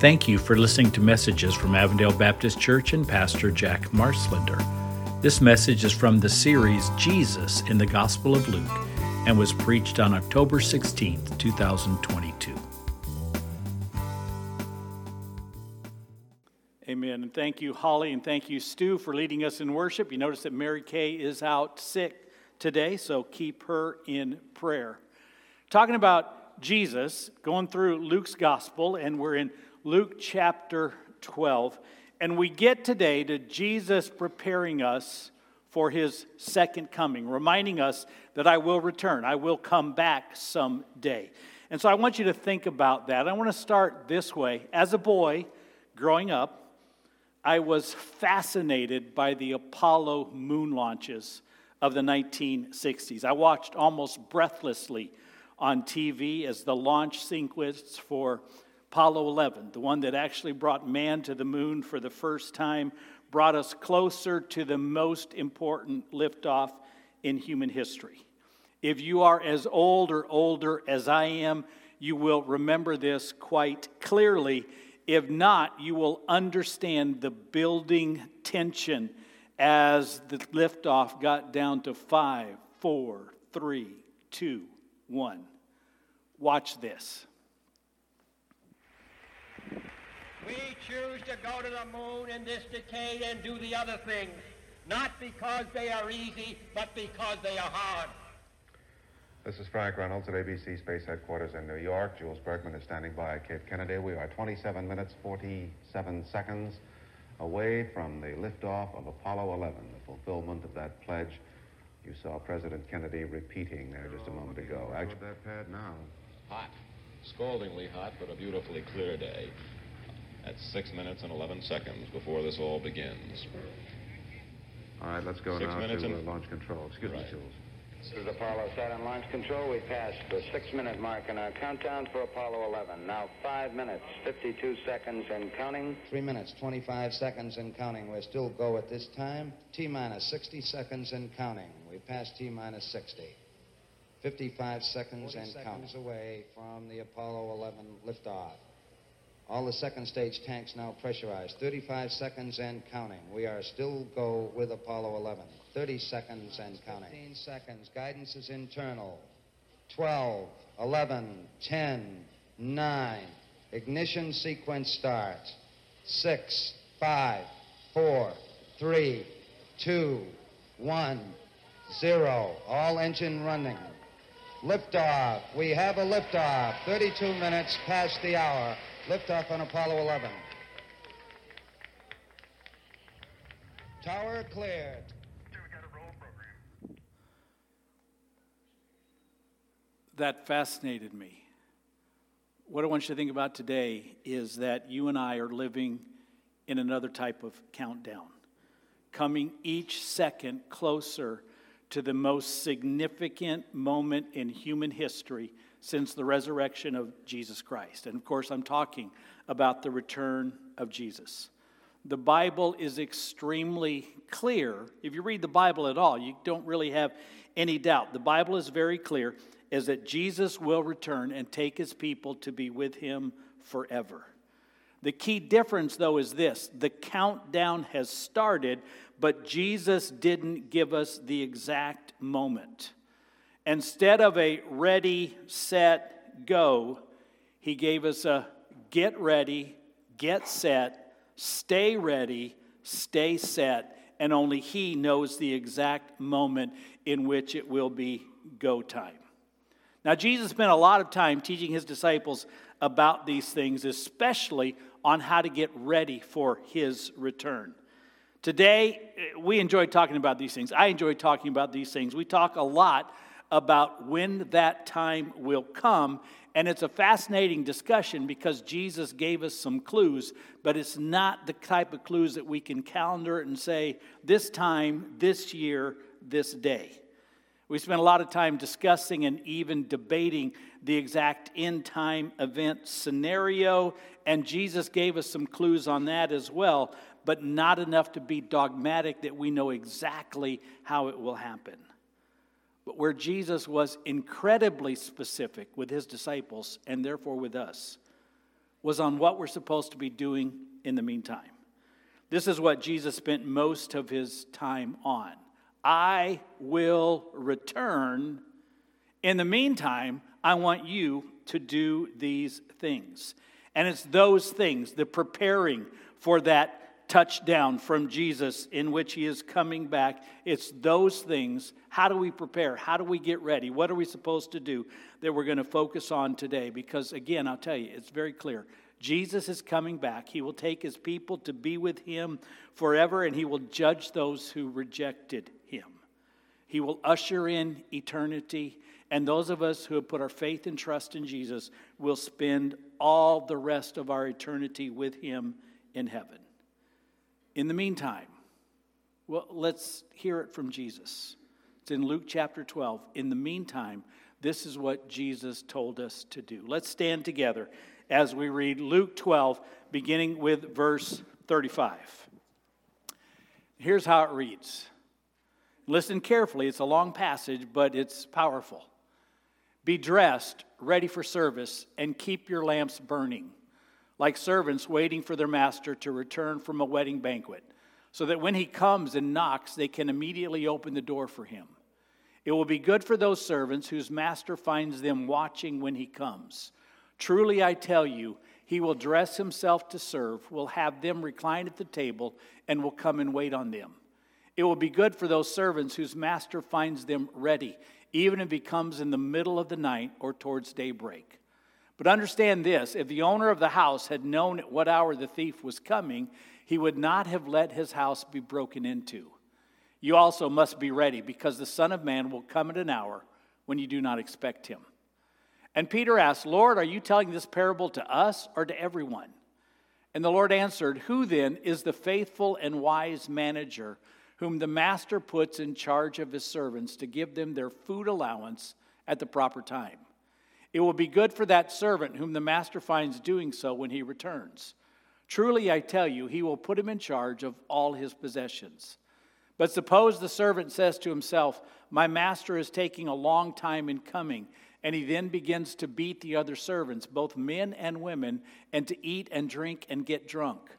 Thank you for listening to messages from Avondale Baptist Church and Pastor Jack Marslender. This message is from the series Jesus in the Gospel of Luke and was preached on October 16, 2022. Amen. And thank you, Holly, and thank you, Stu, for leading us in worship. You notice that Mary Kay is out sick today, so keep her in prayer. Talking about Jesus, going through Luke's Gospel, and we're in Luke chapter 12. And we get today to Jesus preparing us for his second coming, reminding us that I will return, I will come back someday. And so I want you to think about that. I want to start this way. As a boy growing up, I was fascinated by the Apollo moon launches of the 1960s. I watched almost breathlessly on TV as the launch sequence for Apollo 11, the one that actually brought man to the moon for the first time, brought us closer to the most important liftoff in human history. If you are as old or older as I am, you will remember this quite clearly. If not, you will understand the building tension as the liftoff got down to five, four, three, two, one. Watch this. We choose to go to the moon in this decade and do the other things, not because they are easy, but because they are hard. This is Frank Reynolds at ABC Space Headquarters in New York. Jules Bergman is standing by at Cape Kennedy. We are 27 minutes, 47 seconds away from the liftoff of Apollo 11, the fulfillment of that pledge you saw President Kennedy repeating there just a moment ago. Oh, Actually, that pad now. Hot. Scaldingly hot, but a beautifully clear day. At 6 minutes and 11 seconds before this all begins. All right, let's go Six now minutes to uh, launch control. Excuse me, Right. Jules. This is Apollo Saturn Launch Control. We passed the six-minute mark in our countdown for Apollo 11. Now five minutes, 52 seconds and counting. Three minutes, 25 seconds and counting. We're still go at this time. T minus 60 seconds and counting. We passed T minus 60. 55 seconds and counting away from the Apollo 11 liftoff. All the second stage tanks now pressurized. 35 seconds and counting. We are still go with Apollo 11. 30 seconds and counting. 15 seconds. Guidance is internal. 12, 11, 10, 9. Ignition sequence starts. 6, 5, 4, 3, 2, 1, 0. All engine running. Liftoff. We have a liftoff. 32 minutes past the hour. Liftoff on Apollo 11. Tower cleared. That fascinated me. What I want you to think about today is that you and I are living in another type of countdown, coming each second closer to the most significant moment in human history since the resurrection of Jesus Christ. And of course, I'm talking about the return of Jesus. The Bible is extremely clear. If you read the Bible at all, you don't really have any doubt. The Bible is very clear is that Jesus will return and take his people to be with him forever. The key difference, though, is this the countdown has started, but Jesus didn't give us the exact moment. Instead of a ready, set, go, he gave us a get ready, get set, stay ready, stay set, and only he knows the exact moment in which it will be go time. Now, Jesus spent a lot of time teaching his disciples about these things, especially on how to get ready for his return. Today, eh, we enjoy talking about these things. I enjoy talking about these things. We talk a lot about when that time will come, and it's a fascinating discussion because Jesus gave us some clues, but it's not the type of clues that we can calendar and say, this time, this year, this day. We spent a lot of time discussing and even debating the exact end time event scenario, and Jesus gave us some clues on that as well, but not enough to be dogmatic that we know exactly how it will happen. But where Jesus was incredibly specific with his disciples and therefore with us was on what we're supposed to be doing in the meantime. This is what Jesus spent most of his time on. I will return. In the meantime, I want you to do these things. And it's those things, the preparing for that touchdown from Jesus in which he is coming back. It's those things. How do we prepare? How do we get ready? What are we supposed to do that we're going to focus on today? Because again, I'll tell you, it's very clear. Jesus is coming back. He will take his people to be with him forever, and he will judge those who rejected him. He will usher in eternity, and those of us who have put our faith and trust in Jesus will spend all the rest of our eternity with him in heaven. In the meantime, well, let's hear it from Jesus. It's in Luke chapter 12. In the meantime, this is what Jesus told us to do. Let's stand together as we read Luke 12, beginning with verse 35. Here's how it reads. Listen carefully. It's a long passage, but it's powerful. Be dressed, ready for service, and keep your lamps burning like servants waiting for their master to return from a wedding banquet, so that when he comes and knocks, they can immediately open the door for him. It will be good for those servants whose master finds them watching when he comes. Truly, I tell you, he will dress himself to serve, will have them recline at the table, and will come and wait on them. It will be good for those servants whose master finds them ready, even if he comes in the middle of the night or towards daybreak. But understand this if the owner of the house had known at what hour the thief was coming, he would not have let his house be broken into. You also must be ready, because the Son of Man will come at an hour when you do not expect him. And Peter asked, Lord, are you telling this parable to us or to everyone? And the Lord answered, Who then is the faithful and wise manager whom the master puts in charge of his servants to give them their food allowance at the proper time? It will be good for that servant whom the master finds doing so when he returns. Truly, I tell you, he will put him in charge of all his possessions. But suppose the servant says to himself, My master is taking a long time in coming, and he then begins to beat the other servants, both men and women, and to eat and drink and get drunk.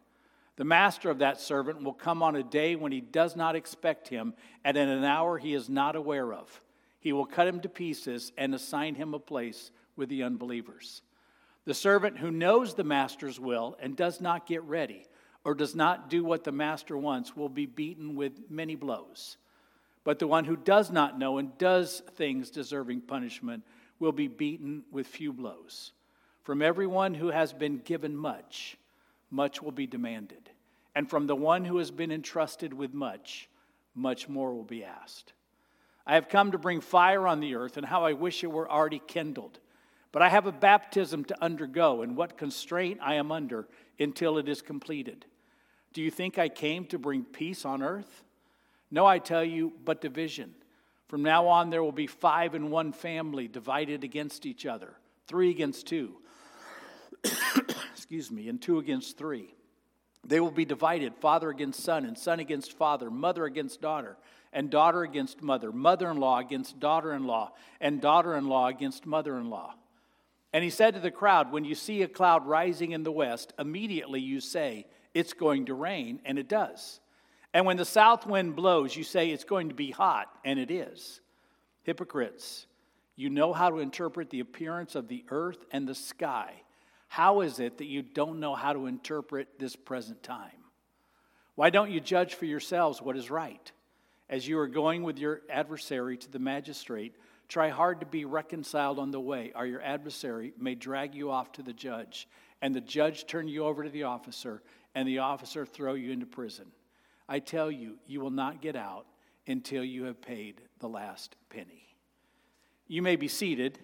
The master of that servant will come on a day when he does not expect him, and in an hour he is not aware of. He will cut him to pieces and assign him a place with the unbelievers. The servant who knows the master's will and does not get ready or does not do what the master wants will be beaten with many blows. But the one who does not know and does things deserving punishment will be beaten with few blows. From everyone who has been given much, much will be demanded. And from the one who has been entrusted with much, much more will be asked. I have come to bring fire on the earth, and how I wish it were already kindled. But I have a baptism to undergo, and what constraint I am under until it is completed. Do you think I came to bring peace on earth? No, I tell you, but division. From now on, there will be five in one family divided against each other, three against two. Excuse me, and two against three. They will be divided father against son, and son against father, mother against daughter, and daughter against mother, mother in law against daughter in law, and daughter in law against mother in law. And he said to the crowd, When you see a cloud rising in the west, immediately you say, It's going to rain, and it does. And when the south wind blows, you say, It's going to be hot, and it is. Hypocrites, you know how to interpret the appearance of the earth and the sky. How is it that you don't know how to interpret this present time? Why don't you judge for yourselves what is right? As you are going with your adversary to the magistrate, Try hard to be reconciled on the way, or your adversary may drag you off to the judge, and the judge turn you over to the officer, and the officer throw you into prison. I tell you, you will not get out until you have paid the last penny. You may be seated.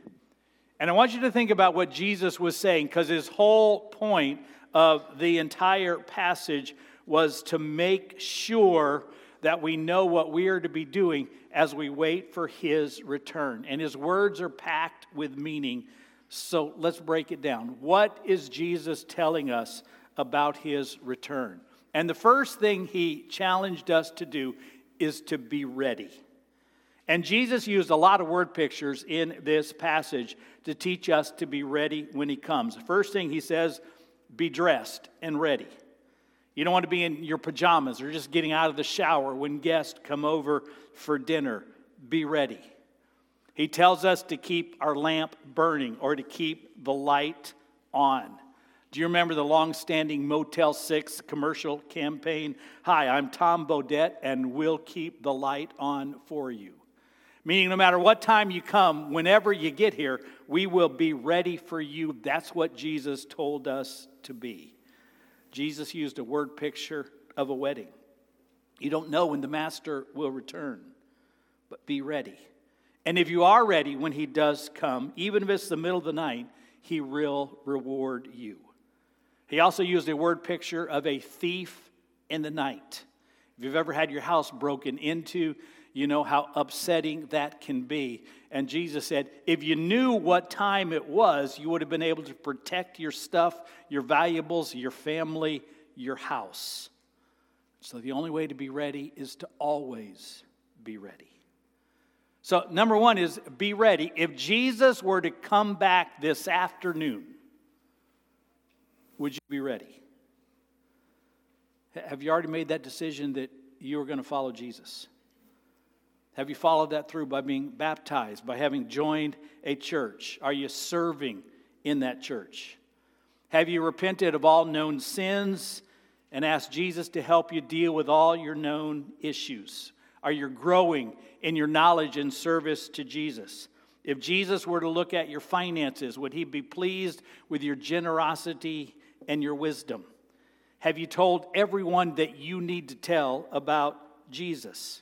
And I want you to think about what Jesus was saying, because his whole point of the entire passage was to make sure that we know what we are to be doing as we wait for his return. And his words are packed with meaning. So let's break it down. What is Jesus telling us about his return? And the first thing he challenged us to do is to be ready. And Jesus used a lot of word pictures in this passage to teach us to be ready when he comes. First thing he says be dressed and ready. You don't want to be in your pajamas or just getting out of the shower when guests come over for dinner. Be ready. He tells us to keep our lamp burning or to keep the light on. Do you remember the long standing Motel 6 commercial campaign? Hi, I'm Tom Bodett, and we'll keep the light on for you. Meaning, no matter what time you come, whenever you get here, we will be ready for you. That's what Jesus told us to be. Jesus used a word picture of a wedding. You don't know when the master will return, but be ready. And if you are ready when he does come, even if it's the middle of the night, he will reward you. He also used a word picture of a thief in the night. If you've ever had your house broken into, you know how upsetting that can be. And Jesus said, if you knew what time it was, you would have been able to protect your stuff, your valuables, your family, your house. So the only way to be ready is to always be ready. So, number one is be ready. If Jesus were to come back this afternoon, would you be ready? Have you already made that decision that you are going to follow Jesus? Have you followed that through by being baptized, by having joined a church? Are you serving in that church? Have you repented of all known sins and asked Jesus to help you deal with all your known issues? Are you growing in your knowledge and service to Jesus? If Jesus were to look at your finances, would he be pleased with your generosity and your wisdom? Have you told everyone that you need to tell about Jesus?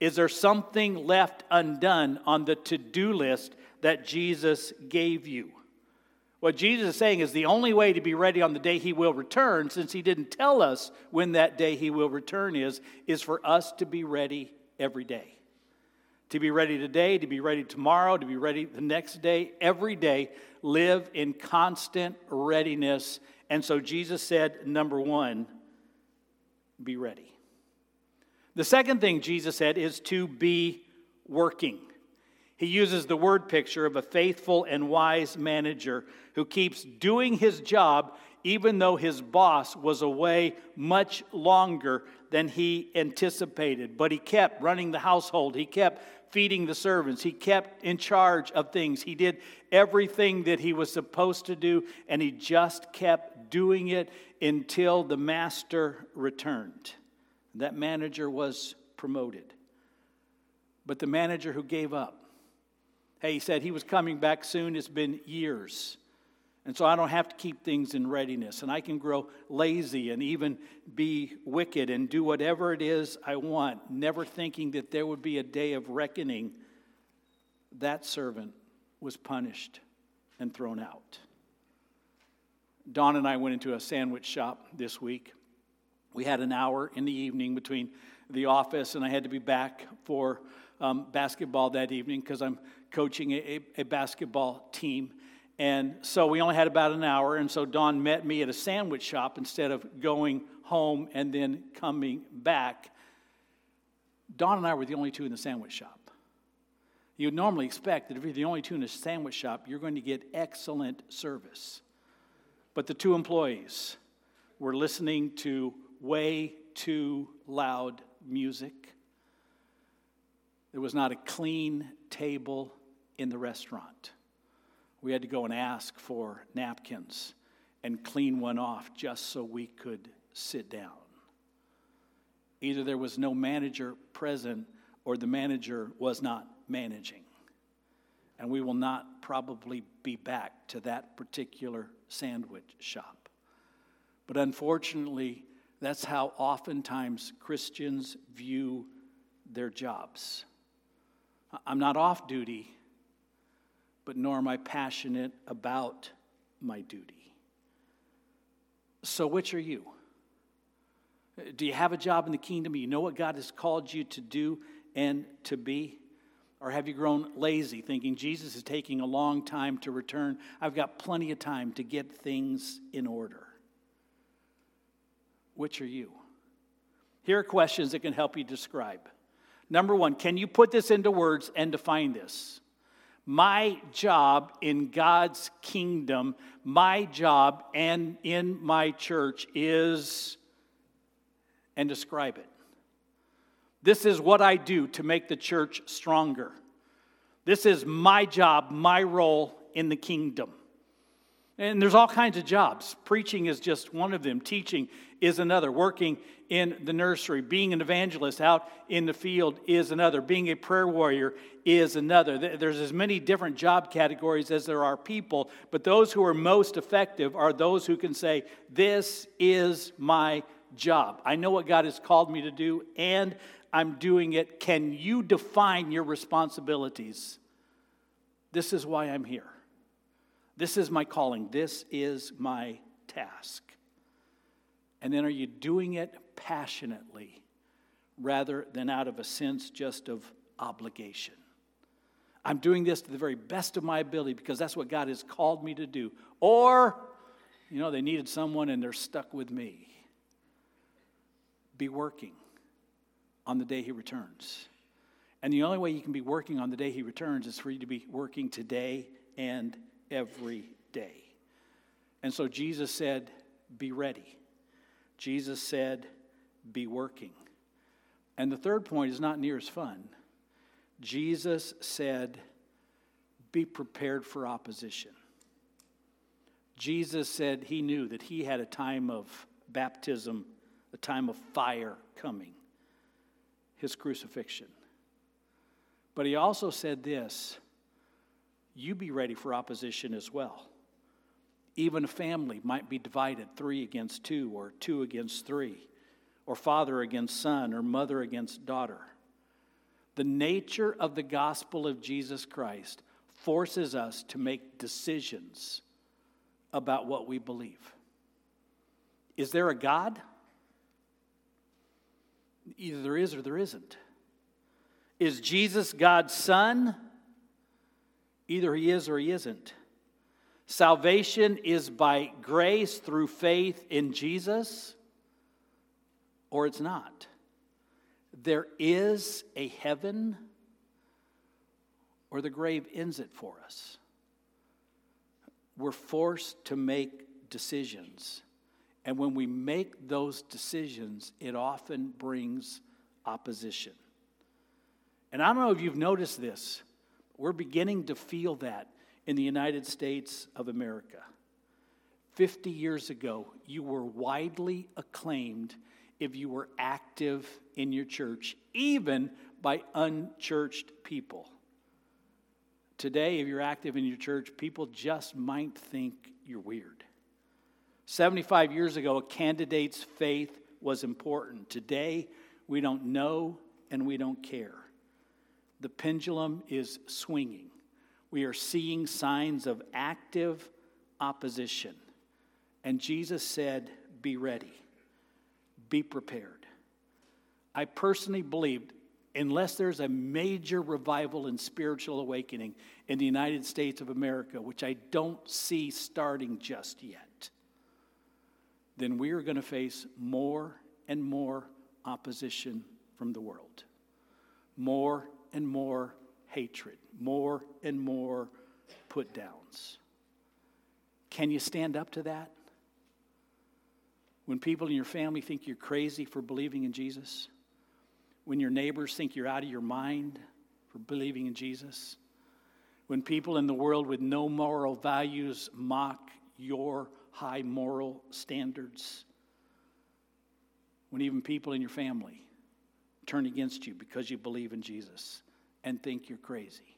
Is there something left undone on the to do list that Jesus gave you? What Jesus is saying is the only way to be ready on the day he will return, since he didn't tell us when that day he will return is, is for us to be ready every day. To be ready today, to be ready tomorrow, to be ready the next day, every day, live in constant readiness. And so Jesus said, number one, be ready. The second thing Jesus said is to be working. He uses the word picture of a faithful and wise manager who keeps doing his job even though his boss was away much longer than he anticipated. But he kept running the household, he kept feeding the servants, he kept in charge of things. He did everything that he was supposed to do, and he just kept doing it until the master returned. That manager was promoted. But the manager who gave up, hey, he said he was coming back soon. It's been years. And so I don't have to keep things in readiness. And I can grow lazy and even be wicked and do whatever it is I want, never thinking that there would be a day of reckoning. That servant was punished and thrown out. Don and I went into a sandwich shop this week. We had an hour in the evening between the office, and I had to be back for um, basketball that evening because I'm coaching a, a, basketball team. And so we only had about an hour, and so Don met me at a sandwich shop instead of going home and then coming back. Don and I were the only two in the sandwich shop. You'd normally expect that if you're the only two in a sandwich shop, you're going to get excellent service. But the two employees were listening to way too loud music. There was not a clean table in the restaurant. We had to go and ask for napkins and clean one off just so we could sit down. Either there was no manager present or the manager was not managing. And we will not probably be back to that particular sandwich shop. But unfortunately, that's how oftentimes Christians view their jobs. I'm not off duty, but nor am I passionate about my duty. So, which are you? Do you have a job in the kingdom? You know what God has called you to do and to be? Or have you grown lazy, thinking Jesus is taking a long time to return? I've got plenty of time to get things in order. Which are you? Here are questions that can help you describe. Number one, can you put this into words and define this? My job in God's kingdom, my job and in my church is, and describe it. This is what I do to make the church stronger. This is my job, my role in the kingdom. And there's all kinds of jobs. Preaching is just one of them, teaching is another, working in the nursery, being an evangelist out in the field is another, being a prayer warrior is another. There's as many different job categories as there are people, but those who are most effective are those who can say, This is my job. I know what God has called me to do, and I'm doing it. Can you define your responsibilities? This is why I'm here. This is my calling. This is my task. And then are you doing it passionately rather than out of a sense just of obligation? I'm doing this to the very best of my ability because that's what God has called me to do. Or, you know, they needed someone and they're stuck with me. Be working on the day He returns. And the only way you can be working on the day He returns is for you to be working today and every day. And so Jesus said, Be ready. Jesus said, Be working. And the third point is not near as fun. Jesus said, Be prepared for opposition. Jesus said he knew that he had a time of baptism, a time of fire coming, his crucifixion. But he also said this you be ready for opposition as well. Even a family might be divided three against two, or two against three, or father against son, or mother against daughter. The nature of the gospel of Jesus Christ forces us to make decisions about what we believe. Is there a God? Either there is or there isn't. Is Jesus God's Son? Either he is or he isn't. Salvation is by grace through faith in Jesus, or it's not. There is a heaven, or the grave ends it for us. We're forced to make decisions. And when we make those decisions, it often brings opposition. And I don't know if you've noticed this. We're beginning to feel that in the United States of America. 50 years ago, you were widely acclaimed if you were active in your church, even by unchurched people. Today, if you're active in your church, people just might think you're weird. 75 years ago, a candidate's faith was important. Today, we don't know and we don't care the pendulum is swinging. We are seeing signs of active opposition. And Jesus said, Be ready, be prepared. I personally believed, unless there's a major revival and spiritual awakening in the United States of America, which I don't see starting just yet, then we are going to face more and more opposition from the world. More and more hatred, more and more put downs. Can you stand up to that? When people in your family think you're crazy for believing in Jesus? When your neighbors think you're out of your mind for believing in Jesus? When people in the world with no moral values mock your high moral standards? When even people in your family turn against you because you believe in Jesus and think you're crazy.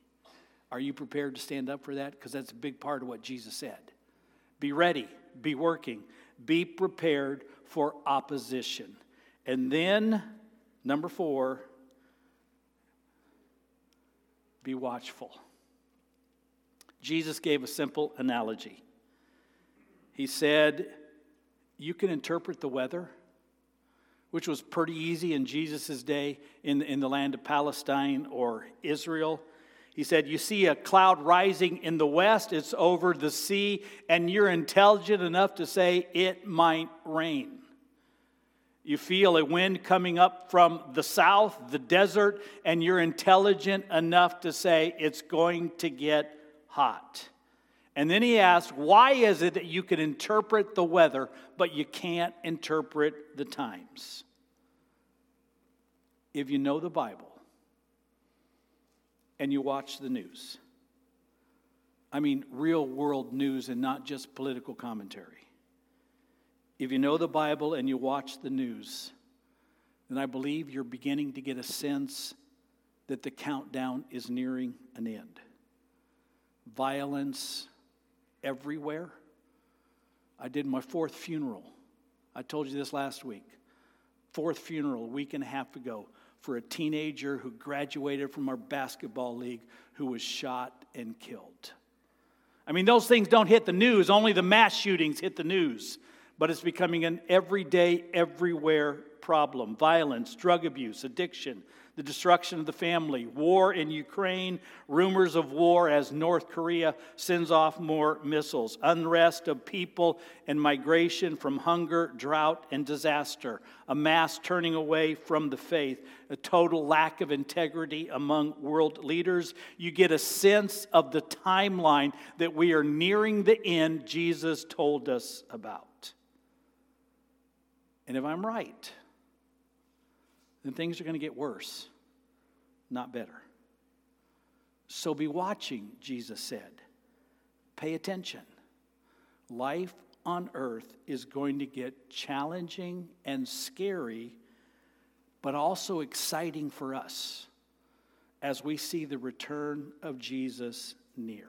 Are you prepared to stand up for that? Because that's a big part of what Jesus said. Be ready, be working, be prepared for opposition. And then, number four, be watchful. Jesus gave a simple analogy. He said, You can interpret the weather which was pretty easy in Jesus' day in, in the land of Palestine or Israel. He said, You see a cloud rising in the west, it's over the sea, and you're intelligent enough to say it might rain. You feel a wind coming up from the south, the desert, and you're intelligent enough to say it's going to get hot. And then he asked, Why is it that you can interpret the weather, but you can't interpret the times? If you know the Bible and you watch the news, I mean, real world news and not just political commentary if you know the Bible and you watch the news, then I believe you're beginning to get a sense that the countdown is nearing an end. Violence everywhere. I did my fourth funeral. I told you this last week. Fourth funeral a week and a half ago for a teenager who graduated from our basketball league who was shot and killed. I mean, those things don't hit the news, only the mass shootings hit the news but it's becoming an everyday, everywhere problem violence, drug abuse, addiction, the destruction of the family, war in Ukraine, rumors of war as North Korea sends off more missiles, unrest of people and migration from hunger, drought, and disaster, a mass turning away from the faith, a total lack of integrity among world leaders. You get a sense of the timeline that we are nearing the end Jesus told us about. And if I'm right, then things are going to get worse, not better. So be watching, Jesus said. Pay attention. Life on earth is going to get challenging and scary, but also exciting for us as we see the return of Jesus near.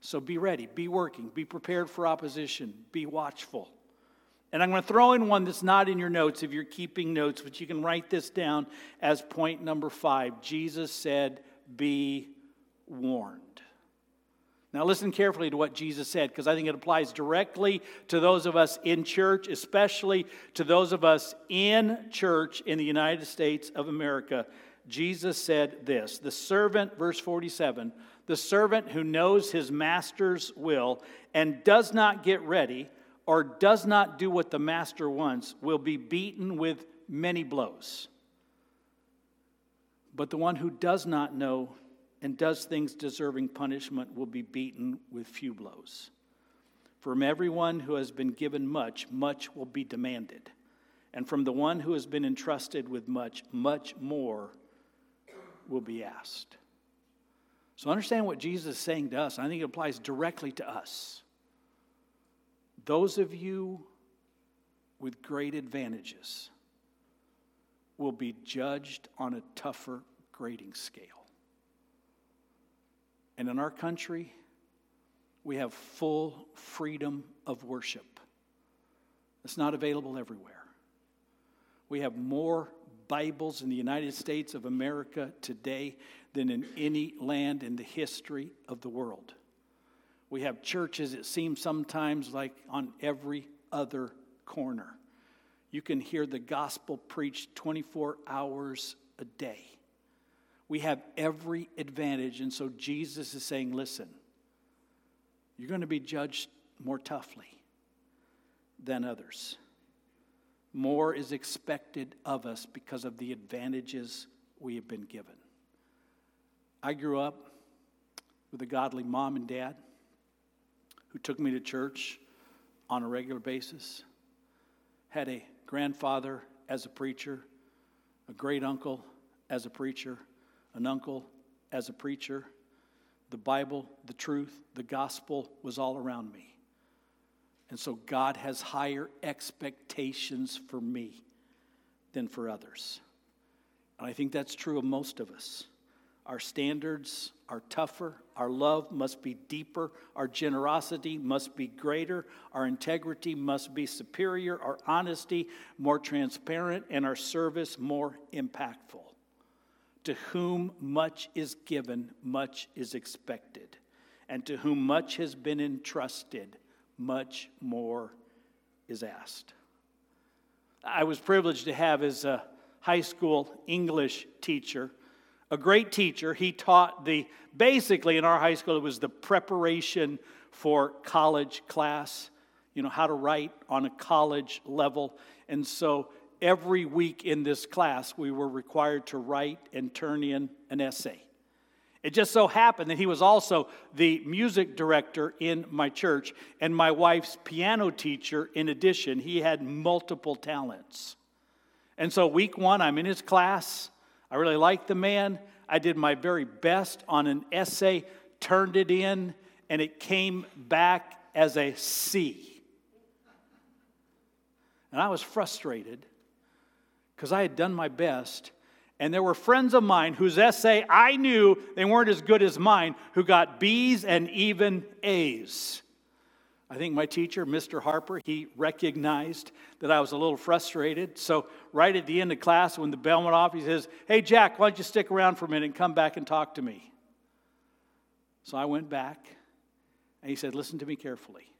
So be ready, be working, be prepared for opposition, be watchful. And I'm going to throw in one that's not in your notes if you're keeping notes, but you can write this down as point number five. Jesus said, Be warned. Now, listen carefully to what Jesus said, because I think it applies directly to those of us in church, especially to those of us in church in the United States of America. Jesus said this The servant, verse 47, the servant who knows his master's will and does not get ready or does not do what the master wants will be beaten with many blows. But the one who does not know and does things deserving punishment will be beaten with few blows. From everyone who has been given much, much will be demanded. And from the one who has been entrusted with much, much more will be asked. So understand what Jesus is saying to us. I think it applies directly to us. Those of you with great advantages will be judged on a tougher grading scale. And in our country, we have full freedom of worship. It's not available everywhere. We have more Bibles in the United States of America today than in any land in the history of the world. We have churches, it seems sometimes like on every other corner. You can hear the gospel preached 24 hours a day. We have every advantage. And so Jesus is saying, listen, you're going to be judged more toughly than others. More is expected of us because of the advantages we have been given. I grew up with a godly mom and dad who took me to church on a regular basis, had a grandfather as a preacher, a great uncle as a preacher, an uncle as a preacher. The Bible, the truth, the gospel was all around me. And so God has higher expectations for me than for others. And I think that's true of most of us. Our standards are tougher. Our love must be deeper. Our generosity must be greater. Our integrity must be superior. Our honesty more transparent. And our service more impactful. To whom much is given, much is expected. And to whom much has been entrusted, much more is asked. I was privileged to have as a high school English teacher a great teacher. He taught the, basically in our high school, it was the preparation for college class. you know, how to write on a college level. And so every week in this class, we were required to write and turn in an essay. It just so happened that he was also the music director in my church and my wife's piano teacher. In addition, he had multiple talents. And so, week one, I'm in his class. I really liked the man. I did my very best on an essay, turned it in, and it came back as a C. And I was frustrated because I had done my best. And there were friends of mine whose essay I knew they weren't as good as mine, who got B's and even A's. I think my teacher, Mr. Harper, he recognized that I was a little frustrated. So, right at the end of class, when the bell went off, he says, Hey, Jack, why don't you stick around for a minute and come back and talk to me? So I went back, and he said, Listen to me carefully.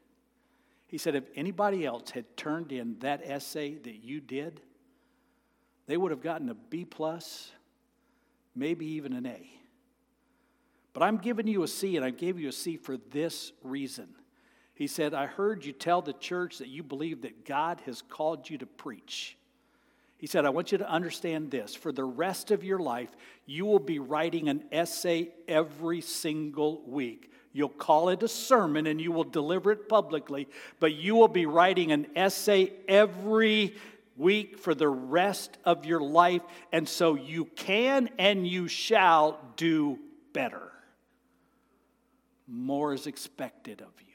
He said, If anybody else had turned in that essay that you did, they would have gotten a B plus, maybe even an A. But I'm giving you a C, and I gave you a C for this reason. He said, I heard you tell the church that you believe that God has called you to preach. He said, I want you to understand this. For the rest of your life, you will be writing an essay every single week. You'll call it a sermon and you will deliver it publicly, but you will be writing an essay every week for the rest of your life. And so you can and you shall do better. More is expected of you.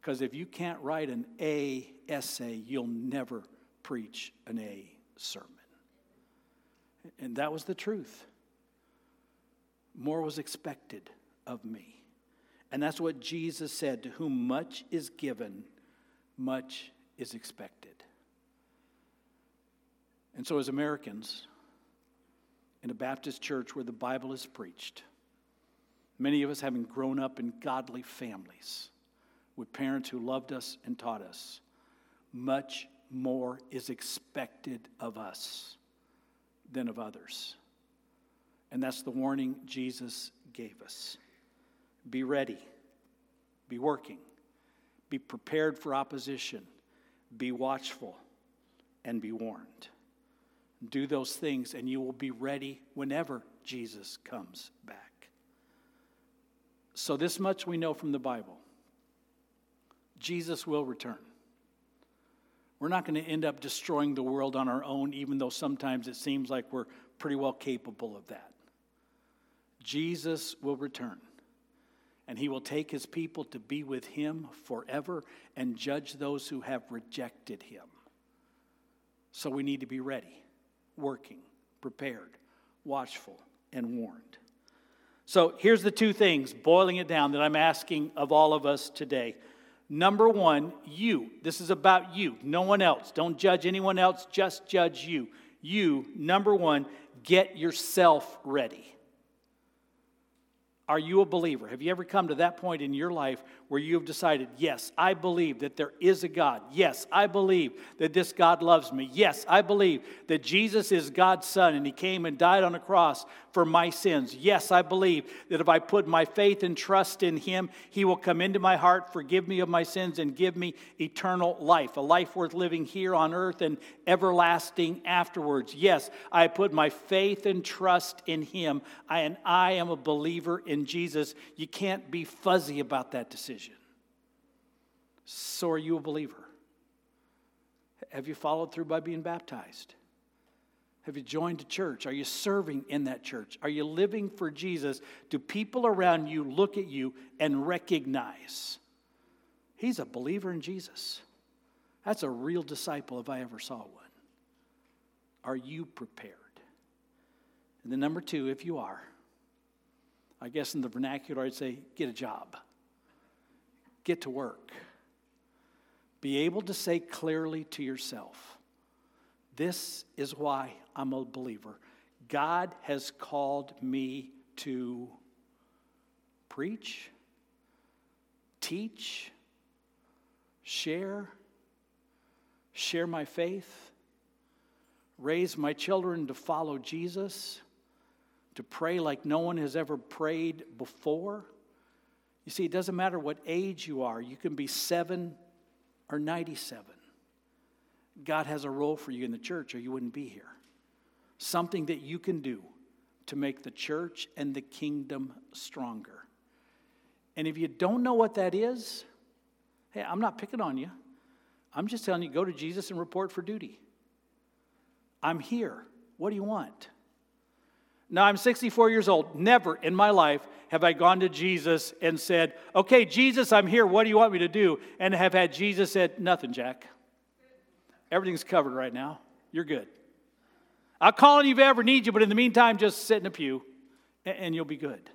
Because if you can't write an A essay, you'll never preach an A sermon. And that was the truth. More was expected of me. And that's what Jesus said to whom much is given, much is expected. And so, as Americans, in a Baptist church where the Bible is preached, many of us having grown up in godly families with parents who loved us and taught us, much more is expected of us than of others. And that's the warning Jesus gave us. Be ready, be working, be prepared for opposition, be watchful, and be warned. Do those things, and you will be ready whenever Jesus comes back. So, this much we know from the Bible Jesus will return. We're not going to end up destroying the world on our own, even though sometimes it seems like we're pretty well capable of that. Jesus will return, and he will take his people to be with him forever and judge those who have rejected him. So we need to be ready, working, prepared, watchful, and warned. So here's the two things, boiling it down, that I'm asking of all of us today. Number one, you. This is about you, no one else. Don't judge anyone else, just judge you. You, number one, get yourself ready. Are you a believer? Have you ever come to that point in your life where you have decided, yes, I believe that there is a God. Yes, I believe that this God loves me. Yes, I believe that Jesus is God's Son and He came and died on a cross for my sins. Yes, I believe that if I put my faith and trust in Him, He will come into my heart, forgive me of my sins, and give me eternal life, a life worth living here on earth and everlasting afterwards. Yes, I put my faith and trust in Him, and I am a believer in Jesus. You can't be fuzzy about that decision. So are you a believer? Have you followed through by being baptized? Have you joined a church? Are you serving in that church? Are you living for Jesus? Do people around you look at you and recognize he's a believer in Jesus? That's a real disciple if I ever saw one. Are you prepared? And then, number two, if you are, I guess in the vernacular, I'd say get a job, get to work. Be able to say clearly to yourself, This is why I'm a believer. God has called me to preach, teach, share, share my faith, raise my children to follow Jesus, to pray like no one has ever prayed before. You see, it doesn't matter what age you are, you can be seven or 97. God has a role for you in the church, or you wouldn't be here. Something that you can do to make the church and the kingdom stronger. And if you don't know what that is, hey, I'm not picking on you. I'm just telling you go to Jesus and report for duty. I'm here. What do you want? Now, I'm 64 years old. Never in my life have I gone to Jesus and said, Okay, Jesus, I'm here. What do you want me to do? And have had Jesus said, Nothing, Jack. Everything's covered right now. You're good. I'll call on you if I ever need you, but in the meantime, just sit in a pew and you'll be good.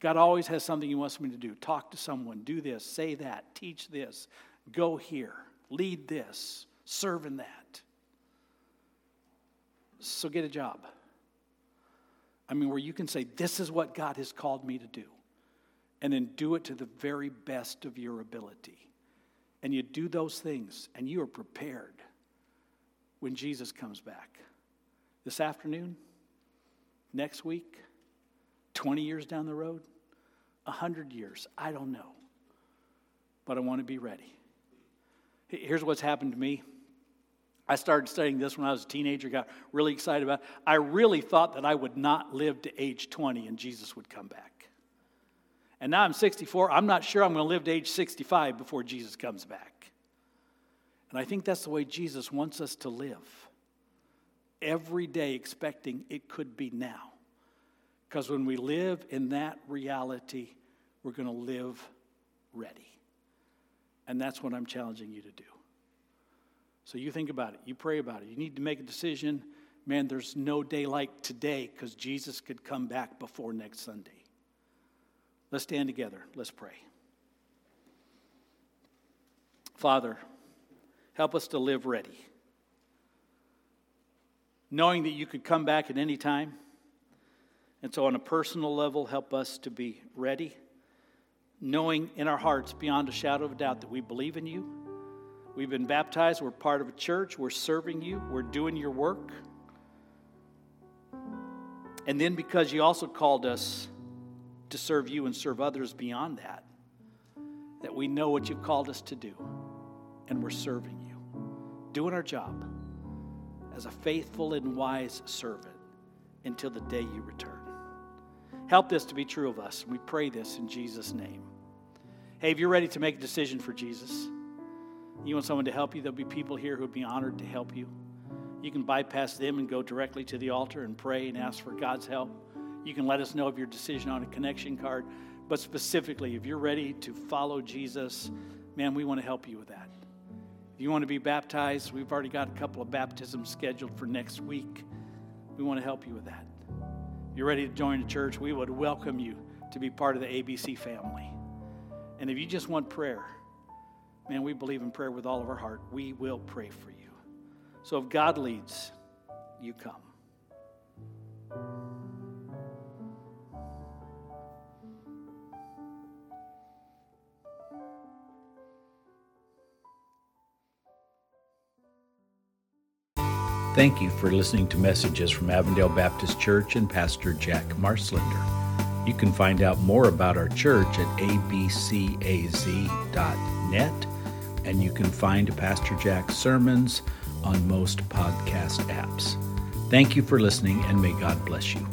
God always has something He wants me to do. Talk to someone, do this, say that, teach this, go here, lead this, serve in that. So get a job. I mean, where you can say, This is what God has called me to do, and then do it to the very best of your ability. And you do those things, and you are prepared when Jesus comes back. This afternoon, next week, 20 years down the road, 100 years, I don't know. But I want to be ready. Here's what's happened to me. I started studying this when I was a teenager, got really excited about it. I really thought that I would not live to age 20 and Jesus would come back. And now I'm 64. I'm not sure I'm going to live to age 65 before Jesus comes back. And I think that's the way Jesus wants us to live. Every day expecting it could be now. Because when we live in that reality, we're going to live ready. And that's what I'm challenging you to do. So you think about it, you pray about it. You need to make a decision. Man, there's no day like today because Jesus could come back before next Sunday. Let's stand together. Let's pray. Father, help us to live ready, knowing that you could come back at any time. And so, on a personal level, help us to be ready, knowing in our hearts, beyond a shadow of doubt, that we believe in you We've been baptized. We're part of a church. We're serving you. We're doing your work. And then because you also called us to serve you and serve others beyond that, that we know what you've called us to do and we're serving you, doing our job as a faithful and wise servant until the day you return. Help this to be true of us. We pray this in Jesus' name. Hey, if you're ready to make a decision for Jesus, you want someone to help you, there'll be people here who'd be honored to help you. You can bypass them and go directly to the altar and pray and ask for God's help. You can let us know of your decision on a connection card. But specifically, if you're ready to follow Jesus, man, we want to help you with that. If you want to be baptized, we've already got a couple of baptisms scheduled for next week. We want to help you with that. If you're ready to join the church, we would welcome you to be part of the ABC family. And if you just want prayer, man, we believe in prayer with all of our heart. We will pray for you. So if God leads, you come. Thank you for listening to messages from Avondale Baptist Church and Pastor Jack Marslender. You can find out more about our church at abcaz.net and you can find Pastor Jack's sermons on most podcast apps. Thank you for listening, and may God bless you.